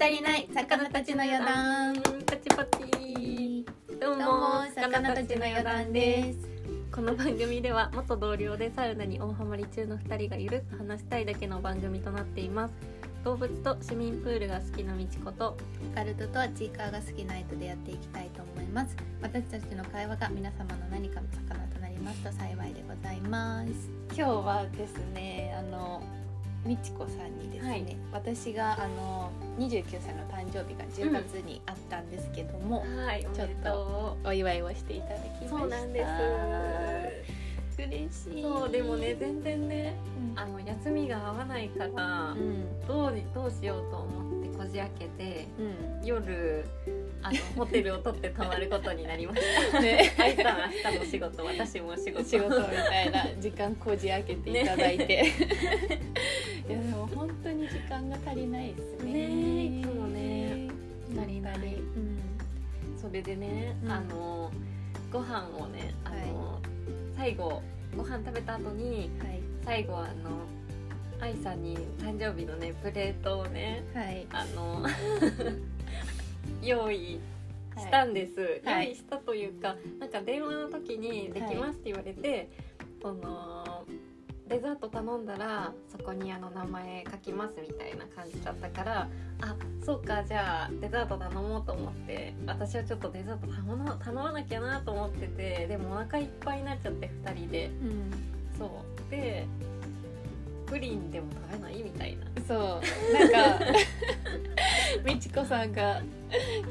足りない。魚たちの余談。パチパチ。どうもどうも魚たちの余談です。この番組では元同僚でサウナに大ハマり中の2人がゆるく話したいだけの番組となっています。動物と市民プールが好きなみちこと。オカルトとはチーカーが好きな人でやっていきたいと思います。私たちの会話が皆様の何かの魚となりますと幸いでございます。今日はですねあのみちこさんにですね、はい。私があの29歳の誕生日が10月にあったんですけども、はいおめでちょっとお祝いをしていただきました。そうなんです。嬉しい。そうでもね全然ねうん。あの休みが合わないからうん。どうにどうしようと思ってこじ開けてうん。夜あのホテルを取って泊まることになりました。ね。あいさん明日の仕事私も仕事。仕事みたいな時間こじ開けていただいて、いやでも本当に時間が足りないですね。ねいつもね足りない、うん、それでね、うん。あのご飯をねあの、はい。最後ご飯食べた後にはい。最後あの愛さんに誕生日のねプレートをねはい。あの 用意したんです、はい。用意したというかなんか電話の時に「できます」って言われて、そのデザート頼んだらそこにあの名前書きますみたいな感じだったからあそうかじゃあデザート頼もうと思って私はちょっとデザート頼ま頼まなきゃなと思っててでもお腹いっぱいになっちゃって2人で。うん。そう。でプリンでも食べないみたいな。そう。なんかみちこさんが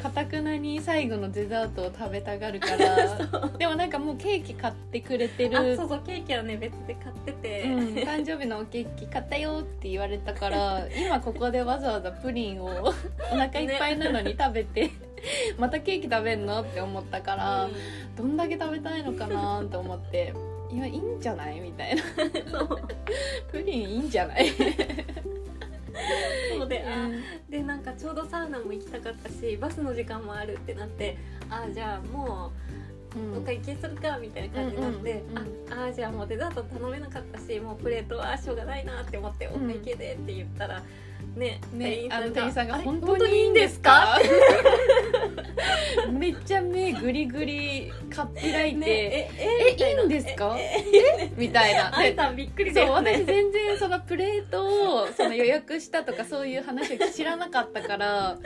かたくなに最後のデザートを食べたがるから でもなんかもうケーキ買ってくれてるあそうそうケーキはね別で買ってて、うん、誕生日のケーキ買ったよって言われたから 今ここでわざわざプリンをお腹いっぱいなのに食べて、またケーキ食べんの？って思ったから、うん。どんだけ食べたいのかなと思って「いやいいんじゃない?」みたいな。そう「プリンいいんじゃない?そうで、あうん。でなんかちょうどサウナも行きたかったしバスの時間もあるってなってあじゃあもうどっか行けするかみたいな感じになって、ああじゃあもうデザート頼めなかったしもうプレートはしょうがないなって思って「おうん会計で」って言ったらねね、あの店員さんが「あれ？本当にいいんですか?」めっちゃ目グリグリかっぴらいて「ねええいいんですか？えみたいな。あんびっくりだそう私全然そのプレートをその予約したとかそういう話を知らなかったから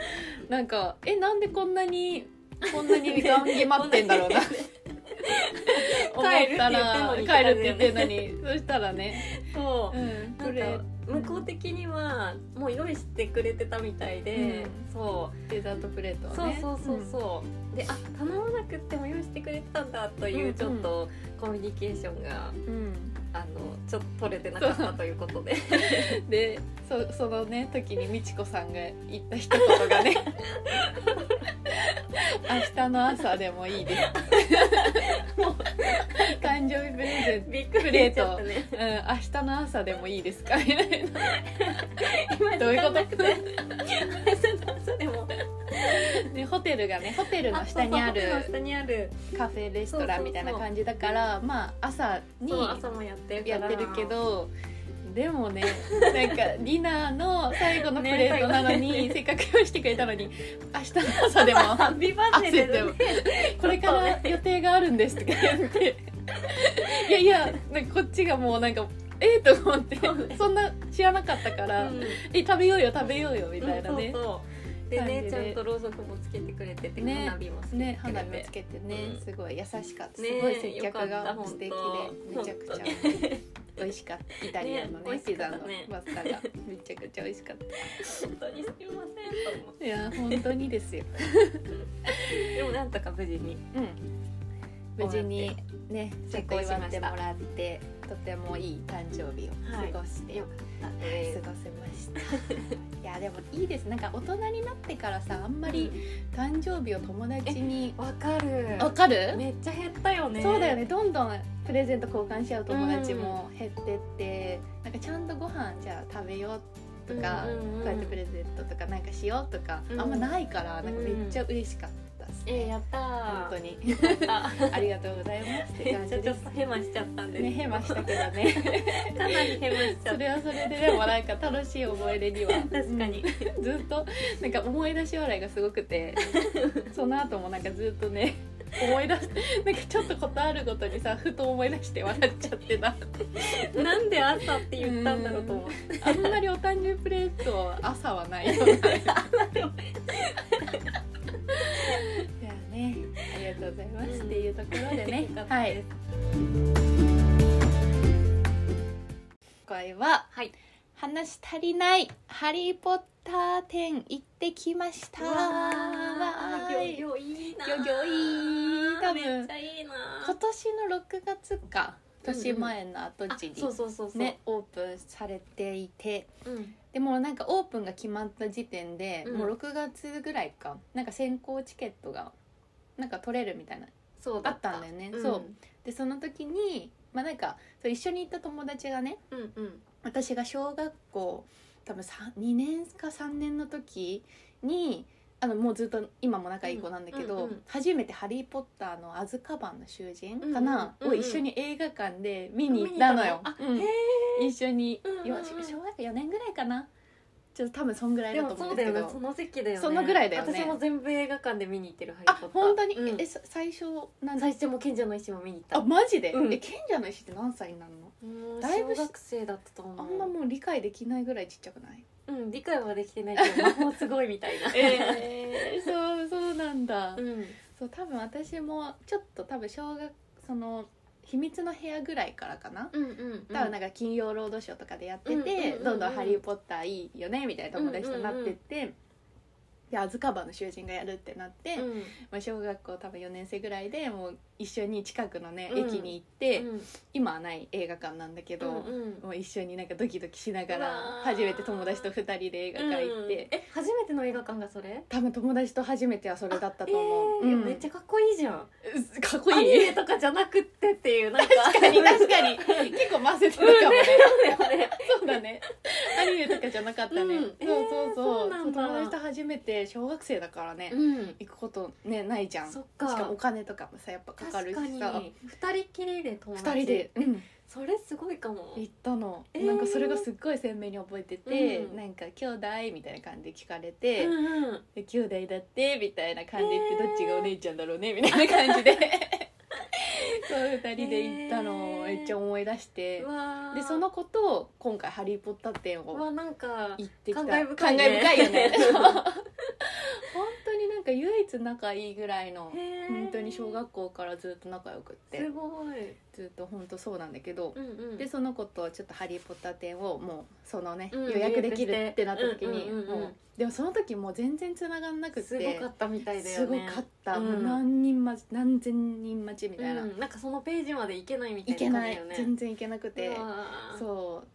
なんかえなんでこんなにこんなにガン決まってんだろうな。思ったら帰帰るるっってて言言っっててんのにんのに。そしたらね、そう。うん、プレーか向こう的にはもう用意してくれてたみたいで、うん。そう。デザートプレートをそうねそうそうそう、であ頼まなくっても用意してくれてたんだといううんちょっとコミュニケーションがうん、うんあのちょっと取れてなかったということで。でそそのね時に美智子さんが言った一言がね 明日の朝でもいいです。誕生日プレゼント。びっくりしちゃったね。うん、明日の朝でもいいですか？みたいな今どういうこと？でホテルがねホテルの下にあるカフェレストランみたいな感じだからまあ朝にやってるけどでもね なんかディナーの最後のプレートなのに、ねせっかく用意してくれたのに明日の朝でもハッピーバースデーで汗でも。これから予定があるんですとか言って。いやいやなんかこっちがもうなんかええと思って。そんな知らなかったから、うん。え食べようよ食べようよみたいなね、うんそうそうでねちゃんとろうそくもつけてくれてて、ね花火もつけてね花火つけてね、うん。すごい優しかった。すねごい接客が素敵でめちゃくちゃ。美味しかった。イタリアンのねピザのパスタが。めちゃくちゃ美味しかった。本当にすみませんいや本当にですよ。てでもなんとか無事に。うん。無事にね成結婚功祝ってもらってとてもいい誕生日を過ごして、よかった過ごせましたでもいいです。なんか大人になってからさあんまり誕生日を友達にわかる。わかる？めっちゃ減ったよね。そうだよね。どんどんプレゼント交換し合う友達も減ってって、なんかちゃんとご飯じゃあ食べようとか、うんうんうん。こうやってプレゼントとかなんかしようとか、うん。あんまないからなんかめっちゃ嬉しかった。ったっすえー、やった本当に。ありがとうございますってめっちゃちょっ感じですとヘマしちゃったんで。ねヘマしたけどね。かなりヘマしちゃっそれはそれででもなんか楽しい思い出にはた確かに、うん。ずっとなんか思い出し笑いがすごくて。その後もなんかずっとね思い出すなんかちょっとことあるごとにさふと思い出して笑っちゃってな。なんで朝って言ったんだろうと思ってあんまりお誕生日プレートは朝はないよねます、うんっていうところでね。はい。今回ははい。話足りないハリー・ポッター展行ってきました。わわーい。ーギョギョいいなギョギョいい多分。めっちゃいいな今年の6月か年前の跡地に、ねオープンされていて。うん。でもなんかオープンが決まった時点で、うん。もう6月ぐらいか。なんか先行チケットがなんか取れるみたいなそうあったんだよね、そう。でその時にまあなんかそう一緒に行った友達がねうんうん。私が小学校多分2年か3年の時にあのもうずっと今も仲いい子なんだけど、うんうんうん。初めて「ハリー・ポッター」の「アズカバンの囚人」かな、うんうんうんうん。を一緒に映画館で見に行ったのよ。うん。あへえ一緒に、うんうんうん。よ小学校4年ぐらいかなちょっと多分そんぐらいでだと思うんですけど。その時期だよね。そのぐらいだよね。私も全部映画館で見に行ってるハリーあポッター本当に、うん。えさ最初なん最初も賢者の石も見に行ったあマジで、うん。え賢者の石って何歳になるの？うんだいぶし小学生だったと思う。あんまもう理解できないぐらいちっちゃくない？うん理解はできてないけど魔法すごいみたいな。えー、そうそうなんだ、うん。そう多分私もちょっと多分小学その秘密の部屋ぐらいからかな、うんうん多分なんか金曜ロードショーとかでやってて、うんどんどん「ハリー・ポッターいいよね」みたいな友達となってって、でアズカバンの囚人がやるってなって、うん。まあ、小学校多分4年生ぐらいでもう一緒に近くのね、うん。駅に行って、うん。今はない映画館なんだけど、うんうん。もう一緒になんかドキドキしながらうわー。初めて友達と2人で映画館行って、うんえ初めての映画館がそれ？多分友達と初めてはそれだったと思う、えーうん。めっちゃかっこいいじゃん。うかっこアニいいメとかじゃなくってっていうなんか。確かに。確かに結構混ぜてるかも。ね、そうだよねそうだね。アニメとかじゃなかったね、うん。そうそうそう,、えーそうなんだ。友達と初めて小学生だからね、うん。行くことねないじゃん。そっか。しかもお金とかもさやっぱかかるしさ。二人きりで友達？2人で、うん、それすごいかも。行ったの、えー。なんかそれがすっごい鮮明に覚えてて、うん。なんか「兄弟?」みたいな感じで聞かれて「うんうん。で兄弟だって」みたいな感じで言って、どっちがお姉ちゃんだろうね？みたいな感じで。そう2人で行ったのをめっちゃ思い出して、うわー。でその子と今回「ハリー・ポッター展」をうわなんか行ってきた。感慨深いね。感慨深いよね 唯一仲いいぐらいの本当に小学校からずっと仲良くって。すごい。ずっと本当そうなんだけど、うんうん。でその子とちょっと「ハリー・ポッター展」をもうそのね、うん予約できるってなった時に、うんうんうんうん。もうでもその時もう全然繋がんなくてすごかったみたいだすごよねかった、うん。もう何人待ち何千人待ちみたいな、うん。なんかそのページまで行けないみたいいけない、な感じだよね。全然行けなくて。そう。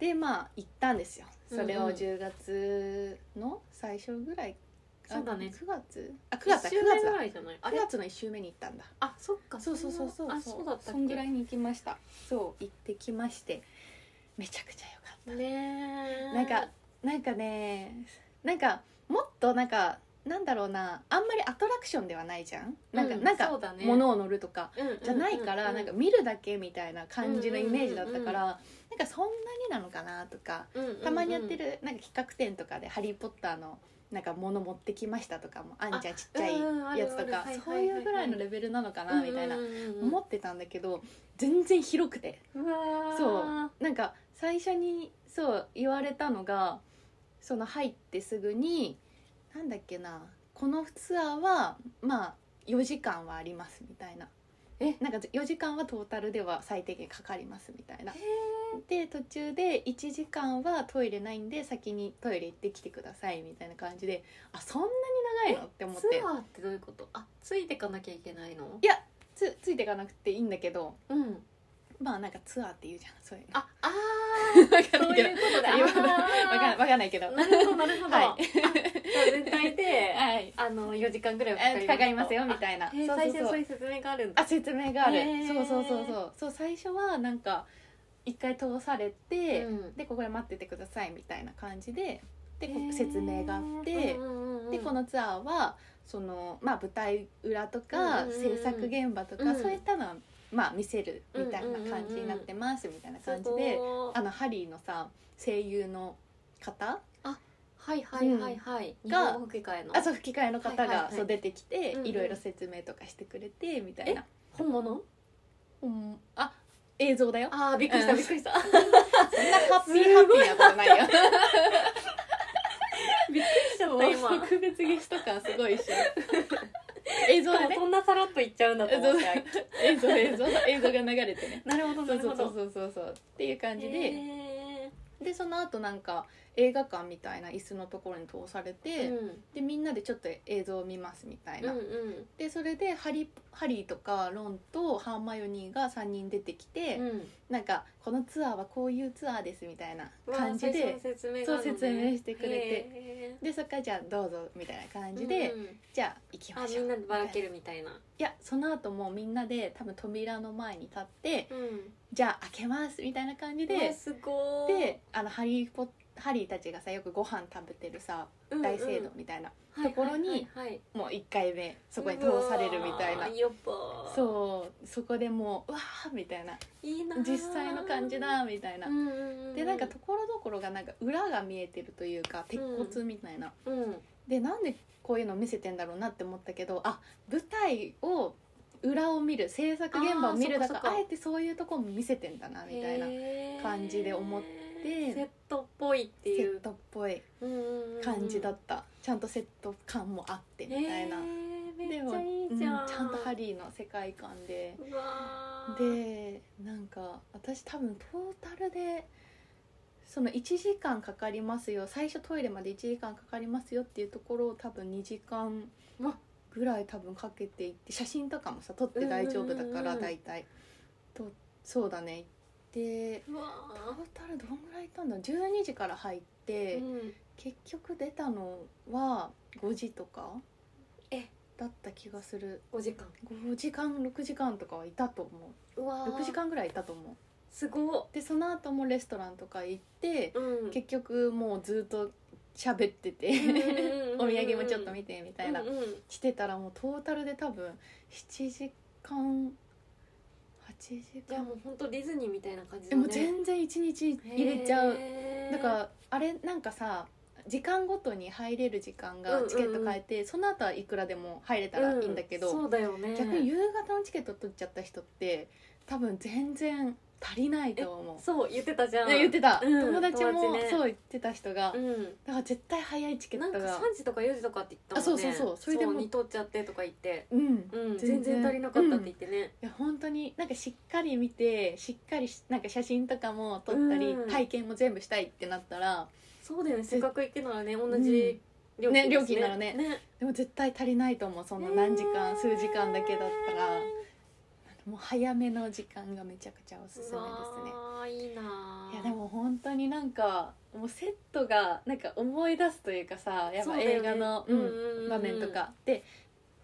でまあ行ったんですよ。それをうんうん。10月の最初ぐらい、あそうだね。9月？あ9月だ9一週目月だ。ぐらいじゃない？あ9れ月の1週目に行ったんだ。あそっか。そうそうそうそう。あそうだったっそんぐけらいに行きました。そう行ってきまして。めちゃくちゃ良かった。ねえなんかなんかねなんかもっとなんかなんだろうなあんまりアトラクションではないじゃん？なんか、うんなんかそうだね。物を乗るとかじゃないから、なんか見るだけみたいな感じのイメージだったから、なんかそんなになのかなとかたまにやってるなんか企画展とかで「ハリー・ポッター」のなんか物持ってきましたとかもあんじゃんちっちゃいやつとかそういうぐらいのレベルなのかなみたいな。思ってたんだけど全然広くて。そうなんか最初にそう言われたのがその入ってすぐになんだっけなこのツアーはまあ4時間はありますみたいなえなんか4時間はトータルでは最低限かかりますみたいな。へで途中で1時間はトイレないんで先にトイレ行ってきてくださいみたいな感じであそんなに長いのって思って。ツアーってどういうこと？あついてかなきゃいけないの？いやつついていかなくていいんだけどうんまあなんかツアーって言うじゃんそういうの。ああわかんーそうないけど。いうことだ。わかんあー。わかんないけど。なるほどなるほど、はい。あ全体ではい。あの4時間ぐらいはかかりますかかりますよみたいな。そうそうそう。最初そういう説明があるんだ。あ説明がある、へー。そうそうそうそう。そう最初はなんか一回通されて、うん。でここで待っててくださいみたいな感じででこう説明があって、でこのツアーはその、まあ、舞台裏とかうんうんうん。制作現場とか、うん。そういったのは、まあ、見せるみたいな感じになってますみたいな感じで、あのハリーのさ声優の方？はいはいはいはい、日が本語吹き替えの。あそう吹き替えの方がそう出てきて、うんうん。いろいろ説明とかしてくれてみたいな、本物？うん、あ映像だよ。あーびっくりしたうん。びっくりした。そんなハッピーハッピーなことないよ。びっくりしちゃった今。特別ゲスト感すごいっしょ 映像でね。そんなさらっと言っちゃうんだと思って。映像映像 映像。が流れてね。なるほどそなるほど。うそうそうそうそうそう。っていう感じで。へでその後なんか映画館みたいな椅子のところに通されーて、うん。でみんなでちょっと映像を見ますみたいな、うんうんでそれでハリハリーとかロンとハーマイオニーが3人出てきて、うん。なんかこのツアーはこういうツアーですみたいな感じで説明そう説明してくれてへでそっからじゃあどうぞみたいな感ーじで、うんうん。じゃあ行きまあしょう。んみなでばらけるみたいな。いやその後もみんなで多分扉の前に立ってうんじゃあ開けますみたいな感じうわですごー。であのハリーポッハリーたちがさよくご飯食べてるさうんうん。大聖堂みたいな、はいところにはい。はいはいもう1回目そこに通されるみたいうなそうそこでもううわーみたいな。実際の感じだみたいな、うんうんうんでなんかところどころがなんか裏が見えてるというか鉄骨みたいな、うん。でなんでこういうの見せてんだろうなって思ったけどあ舞台を裏を見る制作現場を見るだからあえてそういうとこも見せてんだなみたいな感じで思って。セットっぽいっていう。セットっぽい。感じだった、ちゃんとセット感もあってみたいな、めでもっちゃん。とハリーの世界観で。でなんか私多分トータルでその1時間かかりますよ。最初トイレまで1時間かかりますよっていうところを多分2時間わぐらい多分かけていって写真とかもさ撮って大丈夫だから大体。とそうだねでうわトータルどんぐらいいたんだ？12時から入って、ーうん。結局出たのは5時とかえ。だった気がする。5時間。5時間6時間とかはいたと思う。わう6時間ぐらいいたと思う。すごでその後もレストランとか行ってっ、うん。結局もうずっと喋っててお土産もちょっと見てみたいな、うんうん。してたらもうトータルで多分7時間8時間。じゃあもう本当ディズニーみたいな感じでね。全然1日入れちゃう。だからあれなんかさ時間ごとに入れる時間うんうんうん。がチケット変えて、その後はいくらでも入れたらいいんだけど、うんそうだよね。逆に夕方のチケット取っちゃった人って多分全然足りないと思う。そう言ってたじゃん。ね言ってた、うん友達も友達ね。そう言ってた人が、うん。だから絶対早いチケッなんかトが3時とか4時とかって言ったもんね。あそうそうそうそれでもに取っちゃってとか言って。うん、うん全全然然足りなかったって言ってね。いや本当になんかしっかり見てしっかりしなんか写真とかも撮ったり、うん。体験も全部したいってなったらそうだよね。せっかく行くならね同じ料金ね。料です金ならね。でも絶対足りないと思うその何時間、数時間だけだったらもう早めの時間がめちゃくちゃおすすめですね。あいいないやでも本当になんかもうセットがなんか思い出すというかさやっぱ映画の、うん。場面とか。で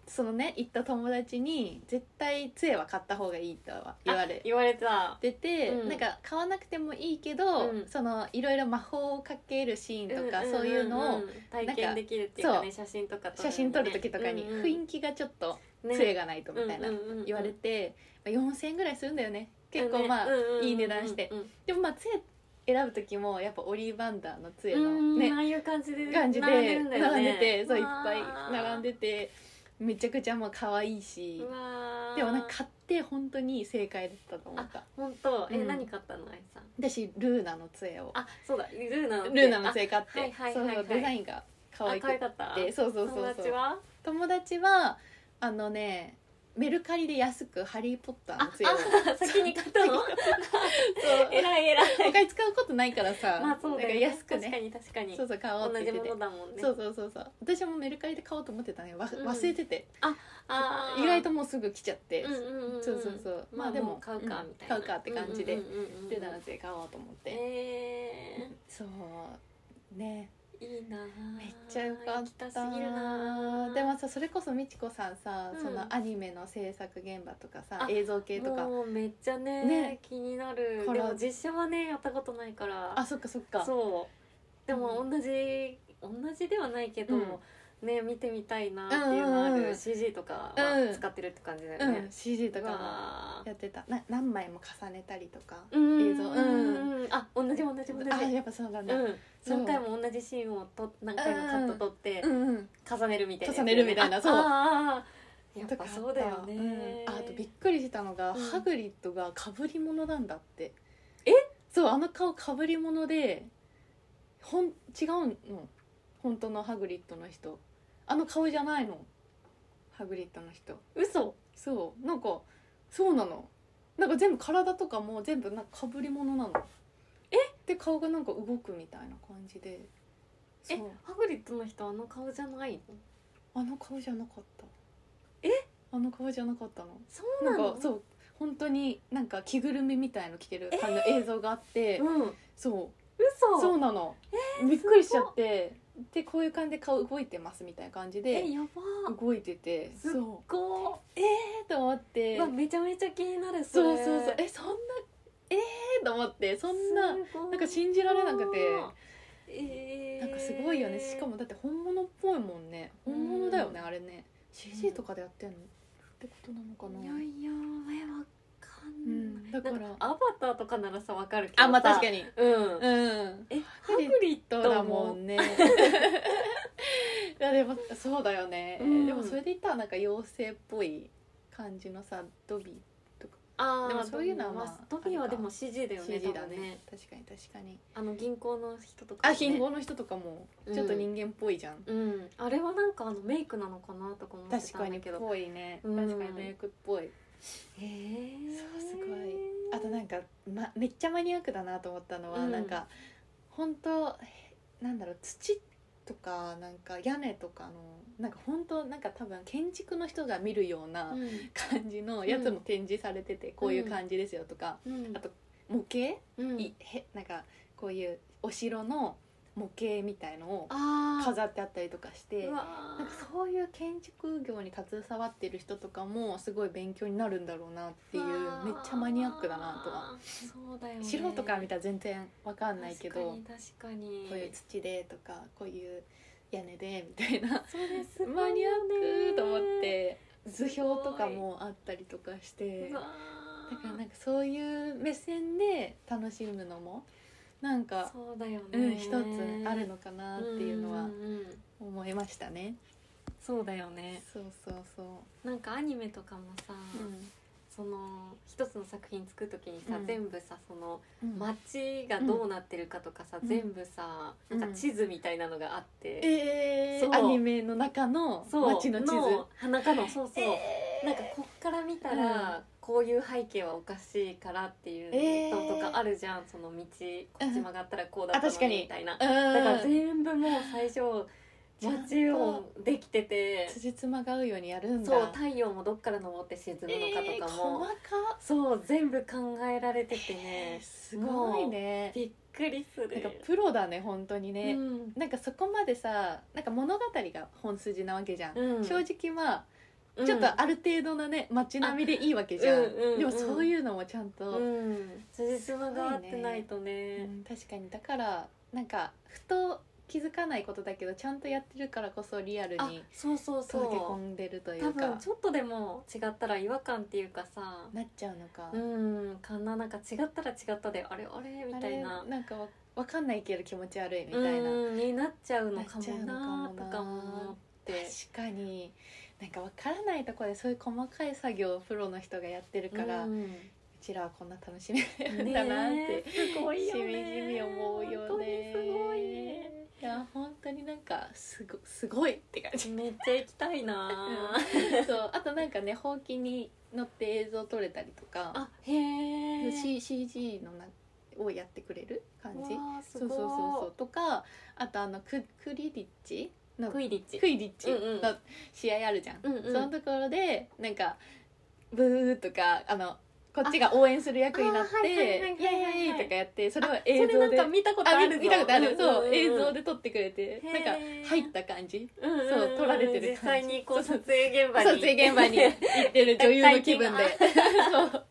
そのね行った友達に絶対杖は買った方がいいとは言われ言われた。てて、うん。なんか買わなくてもいいけど、うん。そのいろいろ魔法をかけるシーンとか、んんんん。そういうのを体験できるっていうかね写真とか写真撮る時とかに雰囲気がちょっと杖がないとみたいな言われて、まあ4,000円ぐらいするんだよね。結構まあ、いい値段して。でもまあ杖選ぶ時もやっぱオリーバンダーの杖のねああいう感じで感じで並ん並んでてそういっぱい並んでてめちゃくちゃもう可愛いしでもなんか買って本当に正解だったと思った。本当？え、うん。何買ったのあいさん？私ルーナの杖を。あそうだルーナのルーナの杖買って、そうデザインが可愛あく可愛かった？てそうそうそう友そう。達は？友達はあのねメルカリで安く「ハリー・ポッター」の杖をあ先に買ったの？そう 偉い偉い。他に使うことないからさ、まあそうだよね。から安く確かねに確かに。そうそう買おうっ同じもて言ってて。のだもんね。そうそうそう。そう私もメルカリで買おうと思ってたね。わうん。忘れてて、あー。意外ともうすぐ来ちゃって、うんうんうんそうそうそう。まあでも買うかうん。みたいな。買うかって感じで。うんうんうんうんルーナの杖買おうと思って、えそう。ね。ー、いいなめっちゃよかった。たすぎるなでもさそれこそみちこさんさ、うん。そのアニメの制作現場とかさあ映像系とか。もうめっちゃねね。気になる。でも実写はねやったことないから。あそっかそっか。そう。でもう同じ同じではないけど、うんね見てみたいなっていうのあうんうんうんる CG とかうんは使ってるって感じだよね。うん、CG とうかやってた。な何枚も重ねたりとか映像。うん。あ同じ同じ同じ。あやっぱそうだ、うん。何回も同じシーンをと何回もカット取って重ねるみたいな。やつ重ねるみたいなそう。ああーやっぱそうだよね、うん。ああとびっくりしたのが、うん。ハグリッドがかぶり物なんだって。え？そうあの顔かぶり物でほん違うの。本当のハグリッドの人あの顔じゃないの。ハグリッドの人。嘘。そう。なんかそうなの？なんか全部体とかも全部なんかかぶり物なの。え？で顔がなんか動くみたいな感じで。そえう。ハグリッドの人あの顔じゃないの？あの顔じゃなかった。え？あの顔じゃなかったの。そうななんのかそう。本当になんか着ぐるみみたいの着てる感じの映像があって、うん。そう。嘘。そうなの、びっくりしちゃってでこういう感じで顔動いてますみたいな感じえでやば。動いててすっそう。ごえーと思って。うわめちゃめちゃ気になるそうれ。そうそうえそんなえーと思って。そんななんか信じられなくて。えー。なんかすごいよね。しかもだって本物っぽいもんね。本物だよね、あれね。CG とかでやってんの？ってことなのかな、いやいやえわかうん。だからアバターとかならさわかるけどあまあ確かに。にうん、うん。えハハググリッドドだだももんんね。いやでもそうだよね、うん。でもそれで言ったらなんか妖精っぽい感じのさドビあーでもそういうのはまあドビーはでも CG だよね CG だ多分ね。確かに確かに。あの銀行の人とかあも。ね貧乏の人とかもちょっと人間っぽいじゃん、うん。あれはなんかあのメイクなのかなとか思ってたんだけど。ぽいね、うん。確かにメイクっぽい。へえそうすごい。あとなんか、ま、めっちゃマニアックだなと思ったのは、うん。なんか本当なんだろう土とかなんか屋根とかのなんか本当なんか多分建築の人が見るようなうん。感じのやつも展示されてて、こういう感じですよとか、うん。あと模型、うん。いへなんかこういうお城の模型みたいのを飾ってあったりとかしてなんかそういう建築業に携わってる人とかもすごい勉強になるんだろうなっていうめっちゃマニアックだなとは。そうだよね。素人から見たら全然わかんないけどこ確かに確かに。ういう土でとかこういう屋根でみたいなそマニアックと思って図表とかもあったりとかして。だからなんかそういう目線で楽しむのもなんかそうだよね。うん一つあるのかなっていうのはんんうん。思いましたね。そうだよね。そうそうそう。なんかアニメとかもさ、その一つの作品作る時にさ、うん。全部さそのうん。街がどうなってるかとかさ、うん。全部さなんか地図みたいなのがあって、えー、アニメの中のそう。街の地図。の中のそうそう、えー。なんかこっから見たら、こういう背景はおかしいからっていうのとかあるじゃん、その道こっち曲がったらこうだったのにに。みたいな、うん。だから全部もう最初街をできてて辻褄が合うようにやるんだ。そう太陽もどっから昇って沈むのかとかも、えー細か。そう全部考えられててね。すごいね。びっくりする。なんかプロだね本当にね、うん。なんかそこまでさなんか物語が本筋なわけじゃん、うん。正直まあうん。ちょっとある程度なね街並みでいいわけじゃん、うんうんうん。でもそういうのもちゃんと、うん辻褄が合ってないとね。うん確かに。だからなんかふと気づかないことだけどちゃんとやってるからこそリアルあにそうそうそ溶け込うんでるとい多うか。分ちょっとでも違ったら違和感っていうかさ。なっちゃうのか、うん。かななんか違ったら違ったであれあれみたいな。なんかわわかんないけど気持ち悪いみたいな、うんになっちゃうのかもなとかも思って。確かになんかわからないところでそういう細かい作業をプロの人がやってるから、ううんちらはこんな楽しめるんだなって、すごいよね。しみじみ思うよね。すごい。ねいや本当になんかすごすごいって感じ。めっちゃ行きたいな。そうあとなんかねほうきに乗って映像撮れたりとかあへえ。C CG のなをやってくれる感じ。そうそうそうそう。とかあとあのククリリッチのクイリッチ。クイリッチ。の試合あるじゃん、うんうん。そのところでなんかブーとかあのこっちが応援する役になってイエはいはいーイとかやってそれはあ映像でなんか見たことあるぞ。見見たことある。そう、んん。ん映像で撮ってくれてなんか入った感じ。うんうんうんそう撮られてる感じ。実際にこう撮影現場に。撮影現場に行ってる 女優の気分で。そう。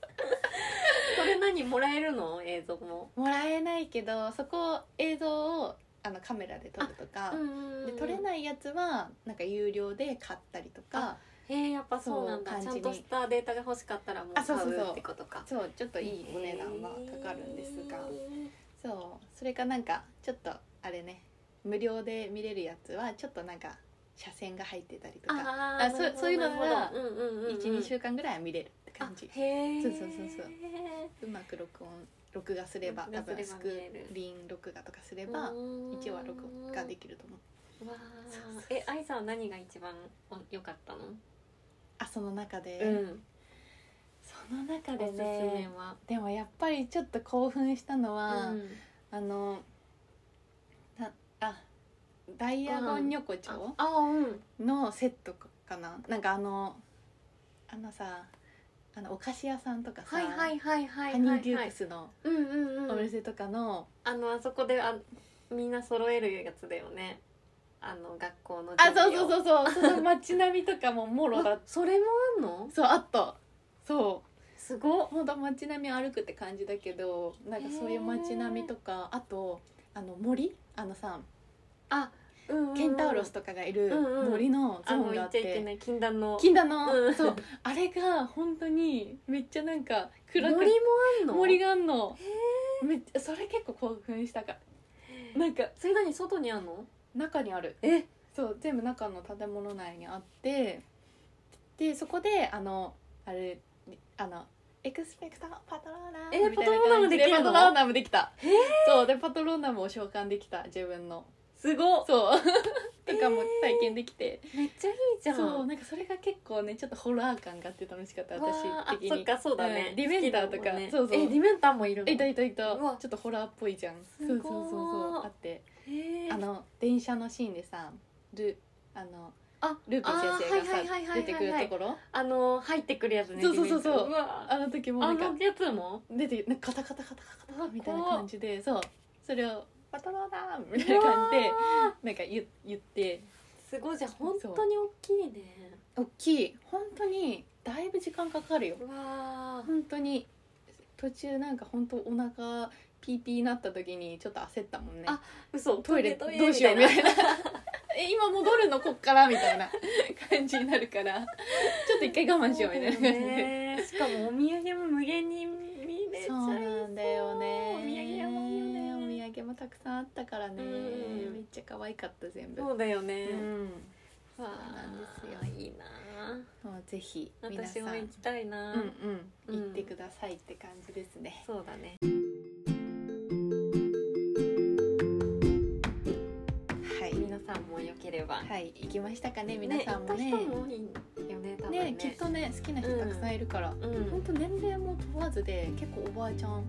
それ何もらえるの？映像も。もらえないけどそこ映像をあのカメラで撮るとか、でで撮れないやつはなんか有料で買ったりとかえー、やっぱそうなんだ。ちゃんとしたデータが欲しかったらもう買うそうそうう。ってことか。そうちょっといいお値段はかかるんですが、そう。それかなんかちょっとあれね。無料で見れるやつはちょっとなんか写真が入ってたりとか。ああそうそういうのがうんうんうんうん、12週間ぐらいは見れるって感じ。そうそうそうそう。うまく録音録画すれば多分スクリーン録画とかすれば一応は録画できると思う。わえ愛さんは何が一番良かったの？あその中で、ん。その中おでねは。でもやっぱりちょっと興奮したのは、うん。あのなあダイヤゴン横丁のセットかな？なんかあのあのさあのお菓子屋さんとかさ、はいはいはいはいハニーデュークスのうんうんうん。お店とかの、あのあそこであみんな揃えるやつだよね。あの学校のあそうそううそうそう。その街並みとかももろだっ それもあんの？そうあった。そう。すごっ。ほんと街並み歩くって感じだけどなんかそういう街並みとかあとあの森？あのさあケンタウロスとかがいる森のゾあーンがあって。禁断の。禁断の、うん。そう。あれが本当にめっちゃなんか暗く森もあんの？森があんの。めっちゃそれ結構興奮したかなんかそれ何？外にあんの？中にある。え？そう全部中の建物内にあって。でそこであのあれあのエクスペクターパトローナえムみたいなパトローナムできるの？感じパトローナムできた。そうでパトローナムを召喚できた自分のすごっ。そう。とかも体験できて、めっちゃいいじゃん。そうなんかそれが結構ねちょっとホラー感があって楽しかった私的にあそっかそうだね、うんディメンターとか。ね。そうそう。えディメンターもいるの？いたいたいた。ちょっとホラーっぽいじゃん。すごいそうそうそうそう。あって。あの電車のシーンでさルあのあルーピー先生がさ出てくるところ。あの入ってくるやつねそうそうそうそう。あの時もなんかあのやつも？出てなんかカタカタカタカタみたいな感じでそう。それを「パトローだ!」みたいな感じでなんか言言ってすごいじゃん本当に大きいね大きい本当にだいぶ時間かかるよわ本当に途中なんか本当お腹ピーピーなった時にちょっと焦ったもんねあ嘘トイレトイどうしようみたいなえ今戻るのこっからみたいな感じになるからちょっと一回我慢しようみたいな感じで、ねしかもお土産も無限に見れちゃいそうなんだよねお土産ねお土産もたくさんあったからね。うんめっちゃ可愛かった全部。そうだよね、うん。わなんですよ。あいいなもうぜひ皆さん。私も行きたいな、うんうん。うん。行ってくださいって感じですね、そうだね。はい。皆さんもよければ。はい。行きましたかね皆さんもね。ねね。ねきっとね好きな人たくさんいるから、うん。本当年齢も問わずで結構おばあちゃん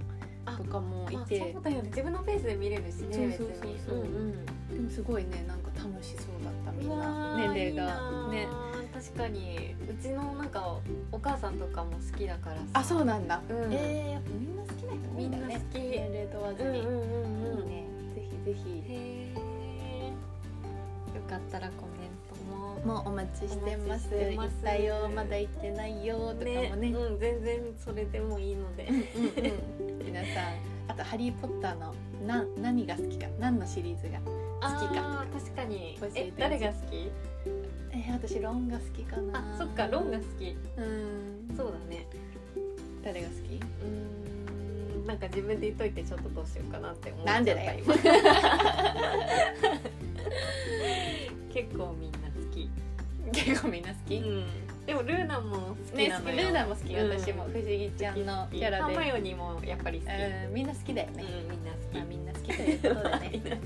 とかもいまあ、て、そうだよね自分のペースで見れるしねそうそうそうそう。んうん。でもすごいねなんか楽しそうだったみんな。ー年齢が。ね。確かに。うちのなんかお母さんとかも好きだからさ。あそうなんだ、うん。えー、やっぱみんな好きな人多いんだね。みんな好き年齢問わずに、うんうんうんうん。いいね。ぜひぜひ。へえよかったらコメントも。もうお待ちしてます。行ったよ。まだ行ってないよ。とかもね。うん、全然それでもいいので。うんうん皆さんあと「ハリー・ポッターの」な何が好きか何のシリーズが好きか。確かに。教え誰が好き？えー、私ロンが好きかな。あそっかロンが好き。うん。そうだね。誰が好き？うーんなんか自分で言っといてちょっとどうしようかなって思っなんでだよ。今。結構みんな好き。結構みんな好き、うんでもルーナも好きなのよ。ルーナも好き、うん。私も藤木ちゃんのキャラで。ハーマイオニーもやっぱり好き、うんみんな好きだよね、うんみんな好き、まあ、みんな好きということでね。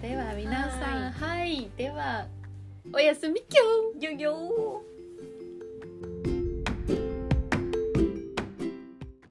ではでは皆さん。はい。ではおやすみきょう。ギョギョー